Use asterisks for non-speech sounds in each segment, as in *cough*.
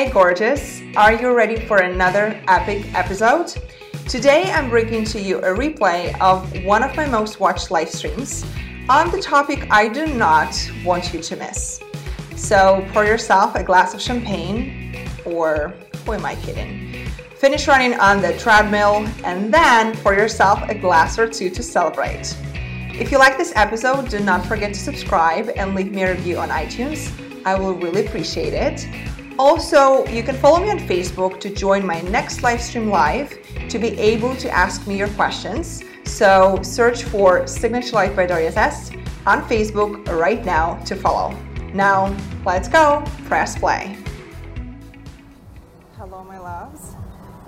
Hey, gorgeous! Are you ready for another epic episode? Today I'm bringing to you a replay of one of my most watched live streams on the topic I do not want you to miss. So pour yourself a glass of champagne, or who am I kidding? Finish running on the treadmill and then pour yourself a glass or two to celebrate. If you like this episode, do not forget to subscribe and leave me a review on iTunes. I will really appreciate it. Also, you can follow me on Facebook to join my next live stream live to be able to ask me your questions. So search for Signature Life by Daria Zest on Facebook right now to follow. Now, let's go. Press play. Hello, my loves.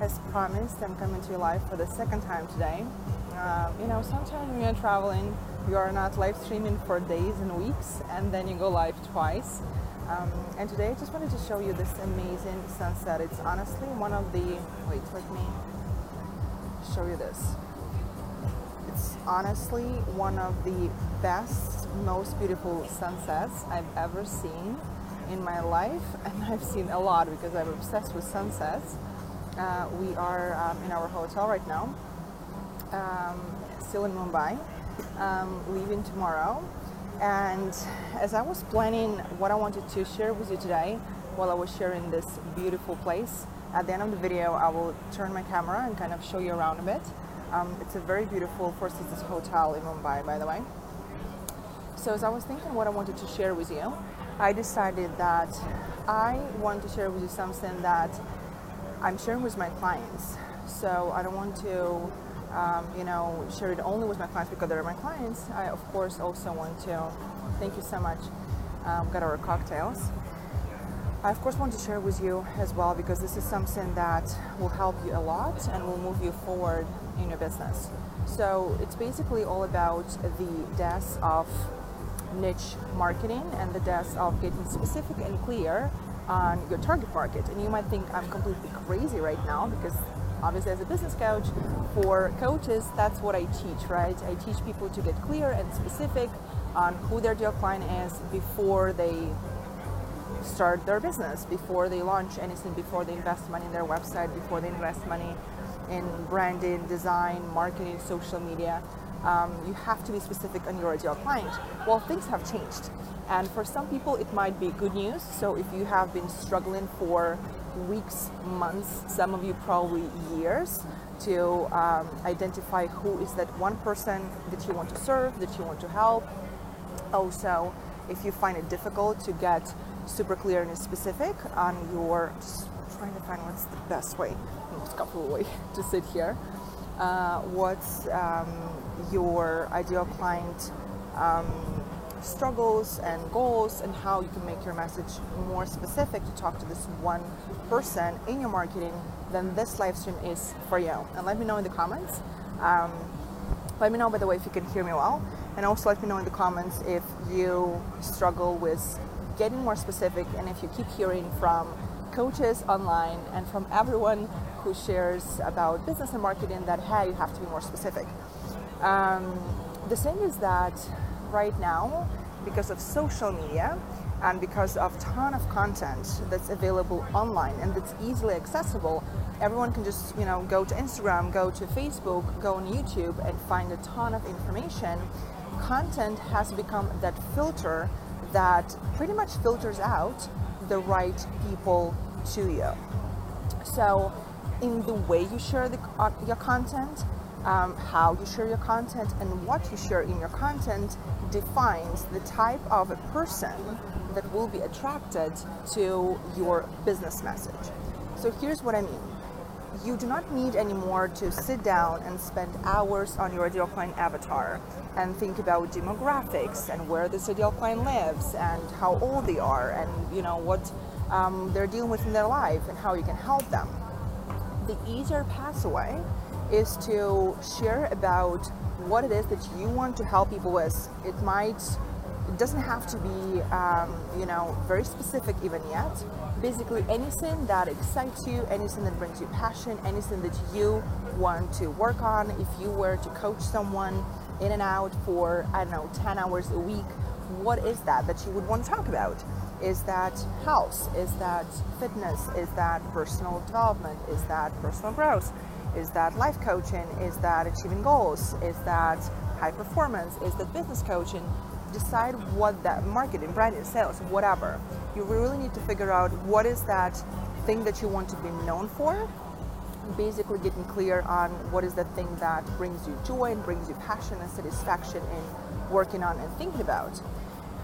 As promised, I'm coming to you live for the second time today. Uh, you know, sometimes when you're traveling, you are not live streaming for days and weeks, and then you go live twice. Um, and today I just wanted to show you this amazing sunset. It's honestly one of the, wait, let me show you this. It's honestly one of the best, most beautiful sunsets I've ever seen in my life. *laughs* And I've seen a lot because I'm obsessed with sunsets. Uh, we are um, in our hotel right now, um, still in Mumbai, um, leaving tomorrow and as I was planning what I wanted to share with you today, while I was sharing this beautiful place, at the end of the video, I will turn my camera and kind of show you around a bit. Um, it's a very beautiful Four Seasons hotel in Mumbai, by the way. So as I was thinking what I wanted to share with you, I decided that I want to share with you something that I'm sharing with my clients. So I don't want to um, you know, share it only with my clients because they're my clients. I, of course, also want to thank you so much. Um, got our cocktails. I, of course, want to share with you as well because this is something that will help you a lot and will move you forward in your business. So, it's basically all about the death of niche marketing and the death of getting specific and clear on your target market. And you might think I'm completely crazy right now because obviously as a business coach for coaches that's what i teach right? I teach people to get clear and specific on who their ideal client is before they start their business before they launch anything before they invest money in their website before they invest money in branding design marketing social media. Um, you have to be specific on your ideal client. Well things have changed. And for some people it might be good news. So if you have been struggling for weeks, months, some of you probably years to um, identify who is that one person that you want to serve, that you want to help. Also, if you find it difficult to get super clear and specific on your, trying to find what's the best way, most comfortable way *laughs* to sit here. Uh, what's um, your ideal client um, struggles and goals and how you can make your message more specific to talk to this one person in your marketing, then this live stream is for you. And let me know in the comments. Um, let me know, by the way, if you can hear me well. And also let me know in the comments if you struggle with getting more specific and if you keep hearing from coaches online and from everyone who shares about business and marketing that, hey, you have to be more specific. Um, the thing is that right now because of social media and because of ton of content that's available online and that's easily accessible everyone can just you know go to instagram go to facebook go on youtube and find a ton of information. Content has become that filter that pretty much filters out the right people to you. So in the way you share the, uh, your content um, how you share your content and what you share in your content defines the type of a person that will be attracted to your business message. So here's what I mean. You do not need anymore to sit down and spend hours on your ideal client avatar and think about demographics and where this ideal client lives and how old they are and you know what um, they're dealing with in their life and how you can help them. The easier pathway is to share about what it is that you want to help people with. It might, it doesn't have to be, um, you know, very specific even yet. Basically, anything that excites you, anything that brings you passion, anything that you want to work on. If you were to coach someone in and out for, I don't know, 10 hours a week, what is that that you would want to talk about? Is that health? Is that fitness? Is that personal development? Is that personal growth? Is that life coaching? Is that achieving goals? Is that high performance? Is that business coaching? Decide what that marketing, branding, sales, whatever. You really need to figure out what is that thing that you want to be known for basically getting clear on what is the thing that brings you joy and brings you passion and satisfaction in working on and thinking about.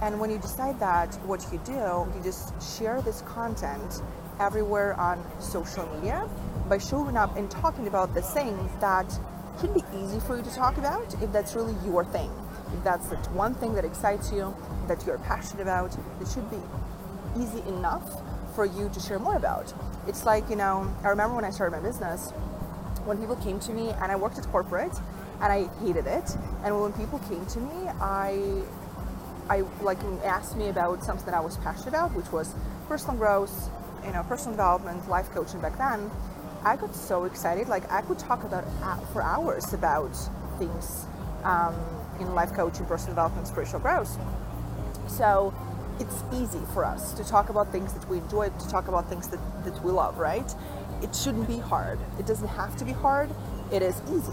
And when you decide that, what you do, you just share this content everywhere on social media by showing up and talking about the things that should be easy for you to talk about if that's really your thing. If that's the one thing that excites you, that you're passionate about, it should be easy enough for you to share more about. It's like, you know, I remember when I started my business, when people came to me and I worked at corporate and I hated it. And when people came to me, I I like asked me about something that I was passionate about, which was personal growth, you know, personal development, life coaching back then. I got so excited. Like I could talk about uh, for hours about things um, in life coaching, personal development, spiritual growth. So it's easy for us to talk about things that we enjoy, to talk about things that, that we love, right? It shouldn't be hard. It doesn't have to be hard. It is easy.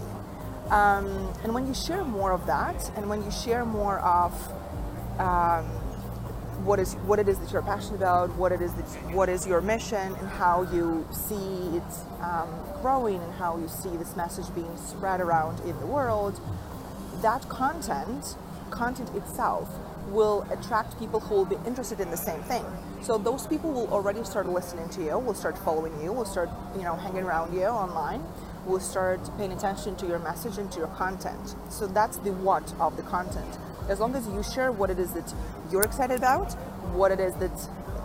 Um, and when you share more of that, and when you share more of um, what is what it is that you're passionate about, what it is that what is your mission, and how you see it um, growing, and how you see this message being spread around in the world, that content, content itself, will attract people who will be interested in the same thing. So those people will already start listening to you, will start following you, will start, you know, hanging around you online, will start paying attention to your message and to your content. So that's the what of the content. As long as you share what it is that you're excited about, what it is that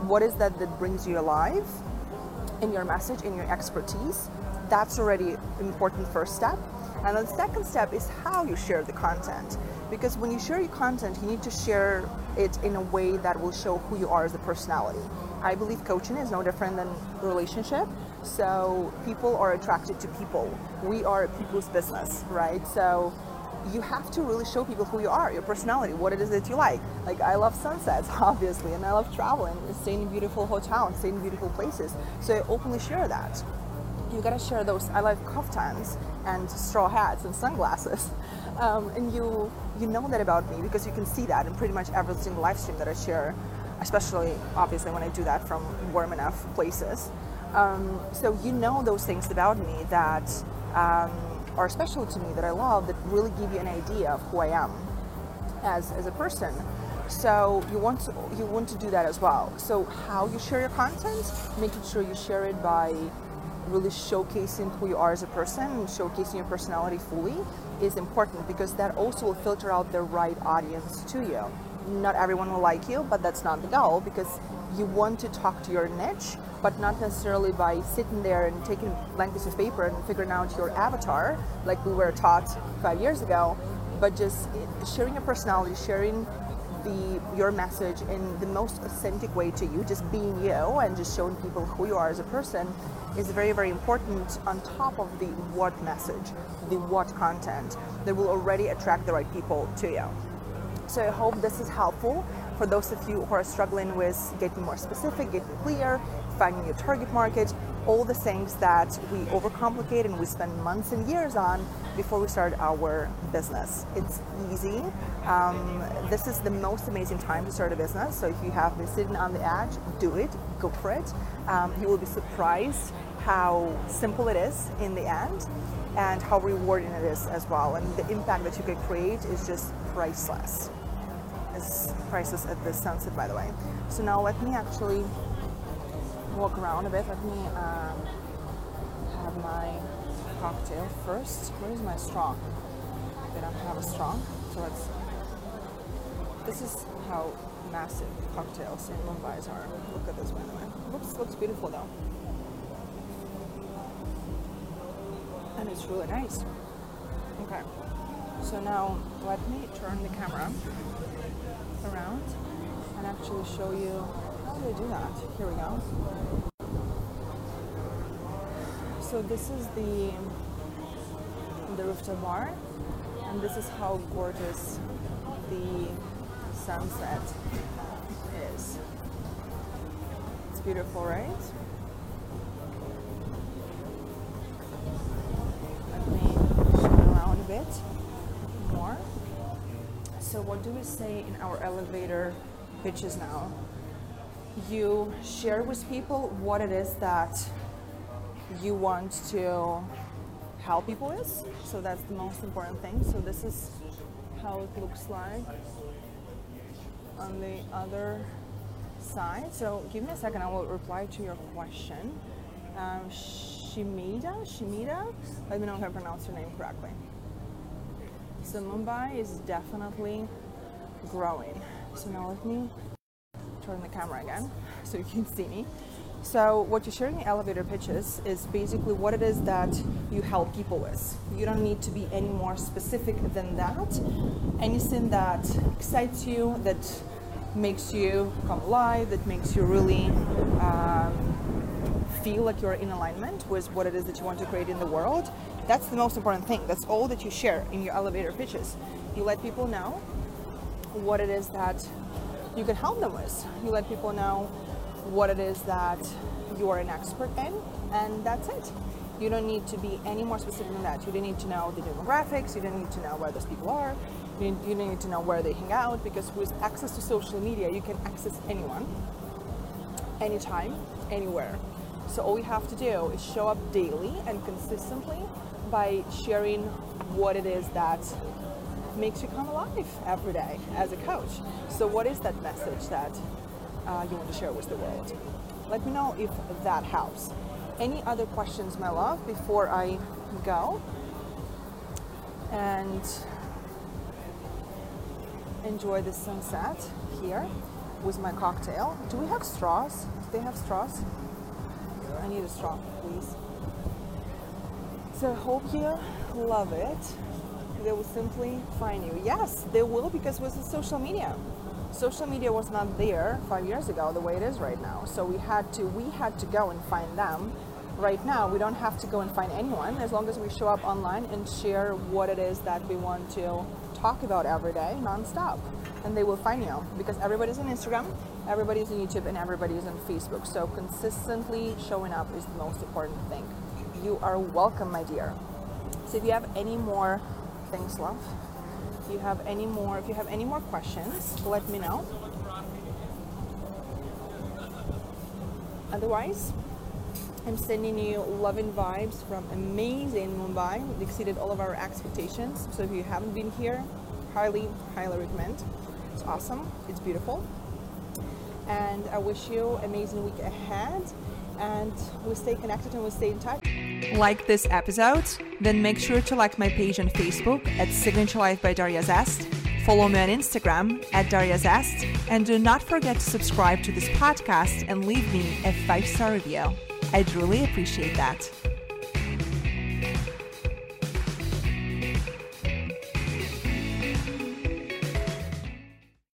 what is that that brings you alive in your message, in your expertise, that's already an important first step. And the second step is how you share the content. Because when you share your content, you need to share it in a way that will show who you are as a personality. I believe coaching is no different than relationship. So people are attracted to people. We are people's business, right? So you have to really show people who you are, your personality, what it is that you like. Like I love sunsets, *laughs* obviously, and I love traveling, staying in beautiful hotels, staying in beautiful places. So I openly share that. You gotta share those. I like kaftans and straw hats and sunglasses, *laughs* um, and you you know that about me because you can see that in pretty much every single live stream that I share, especially obviously when I do that from warm enough places. Um, so you know those things about me that um, are special to me that I love that really give you an idea of who I am as as a person. So you want to you want to do that as well. So how you share your content, making sure you share it by really showcasing who you are as a person showcasing your personality fully is important because that also will filter out the right audience to you. Not everyone will like you, but that's not the goal because you want to talk to your niche, but not necessarily by sitting there and taking blank piece of paper and figuring out your avatar like we were taught five years ago, but just sharing your personality, sharing the your message in the most authentic way to you, just being you and just showing people who you are as a person is very, very important on top of the what message, the what content that will already attract the right people to you. So I hope this is helpful for those of you who are struggling with getting more specific, getting clear, finding your target market, all the things that we overcomplicate and we spend months and years on before we start our business. It's easy. Um, this is the most amazing time to start a business. So if you have been sitting on the edge, do it, go for it. Um, you will be surprised how simple it is in the end and how rewarding it is as well. And the impact that you can create is just priceless. It's priceless at the sunset, by the way. So now let me actually walk around a bit. Let me um, have my cocktail first. Where is my straw? They don't have a straw, so let's. This is how massive cocktails in Mumbai are. Look at this, by the way. Looks looks beautiful though, and it's really nice. Okay, so now let me turn the camera around and actually show you how I do that? Here we go. So this is the the rooftop bar, and this is how gorgeous the sunset is. It's beautiful, right? So, what do we say in our elevator pitches now? You share with people what it is that you want to help people with. So, that's the most important thing. So, this is how it looks like on the other side. So give me a second, I will reply to your question. Um, Shimida, Shimida, let me know if I pronounce your name correctly. So Mumbai is definitely growing. So now let me turn the camera again *laughs* so you can see me. So what you're sharing in elevator pitches is basically what it is that you help people with. You don't need to be any more specific than that. Anything that excites you, that makes you come alive, that makes you really um, feel like you're in alignment with what it is that you want to create in the world. That's the most important thing. That's all that you share in your elevator pitches. You let people know what it is that you can help them with. You let people know what it is that you are an expert in, and that's it. You don't need to be any more specific than that. You don't need to know the demographics, you don't need to know where those people are, you, don't need to know where they hang out, because with access to social media, you can access anyone, anytime, anywhere. So all you have to do is show up daily and consistently by sharing what it is that makes you come alive every day as a coach. So what is that message that uh, you want to share with the world. Let me know if that helps. Any other questions, my love, before I go? And enjoy the sunset here with my cocktail. Do we have straws? Do they have straws? I need a straw, please. So I hope you love it. They will simply find you. Yes, they will because with the social media social media was not there five years ago the way it is right now. So we had to we had to go and find them. Right now, we don't have to go and find anyone as long as we show up online and share what it is that we want to talk about every day, nonstop, and they will find you because everybody's on Instagram, everybody's on YouTube, and everybody's on Facebook. So consistently showing up is the most important thing. You are welcome, my dear. So if you have any more things, love if you have any more, if you have any more questions, let me know. Otherwise, I'm sending you loving vibes from amazing Mumbai. It exceeded all of our expectations. So if you haven't been here, highly, highly recommend. It's awesome. It's beautiful. And I wish you amazing week ahead. And we stay connected and we stay in touch like this episode, then make sure to like my page on Facebook at Signature Life by Daria Zest, follow me on Instagram at Daria Zest, and do not forget to subscribe to this podcast and leave me a five star review. I'd really appreciate that.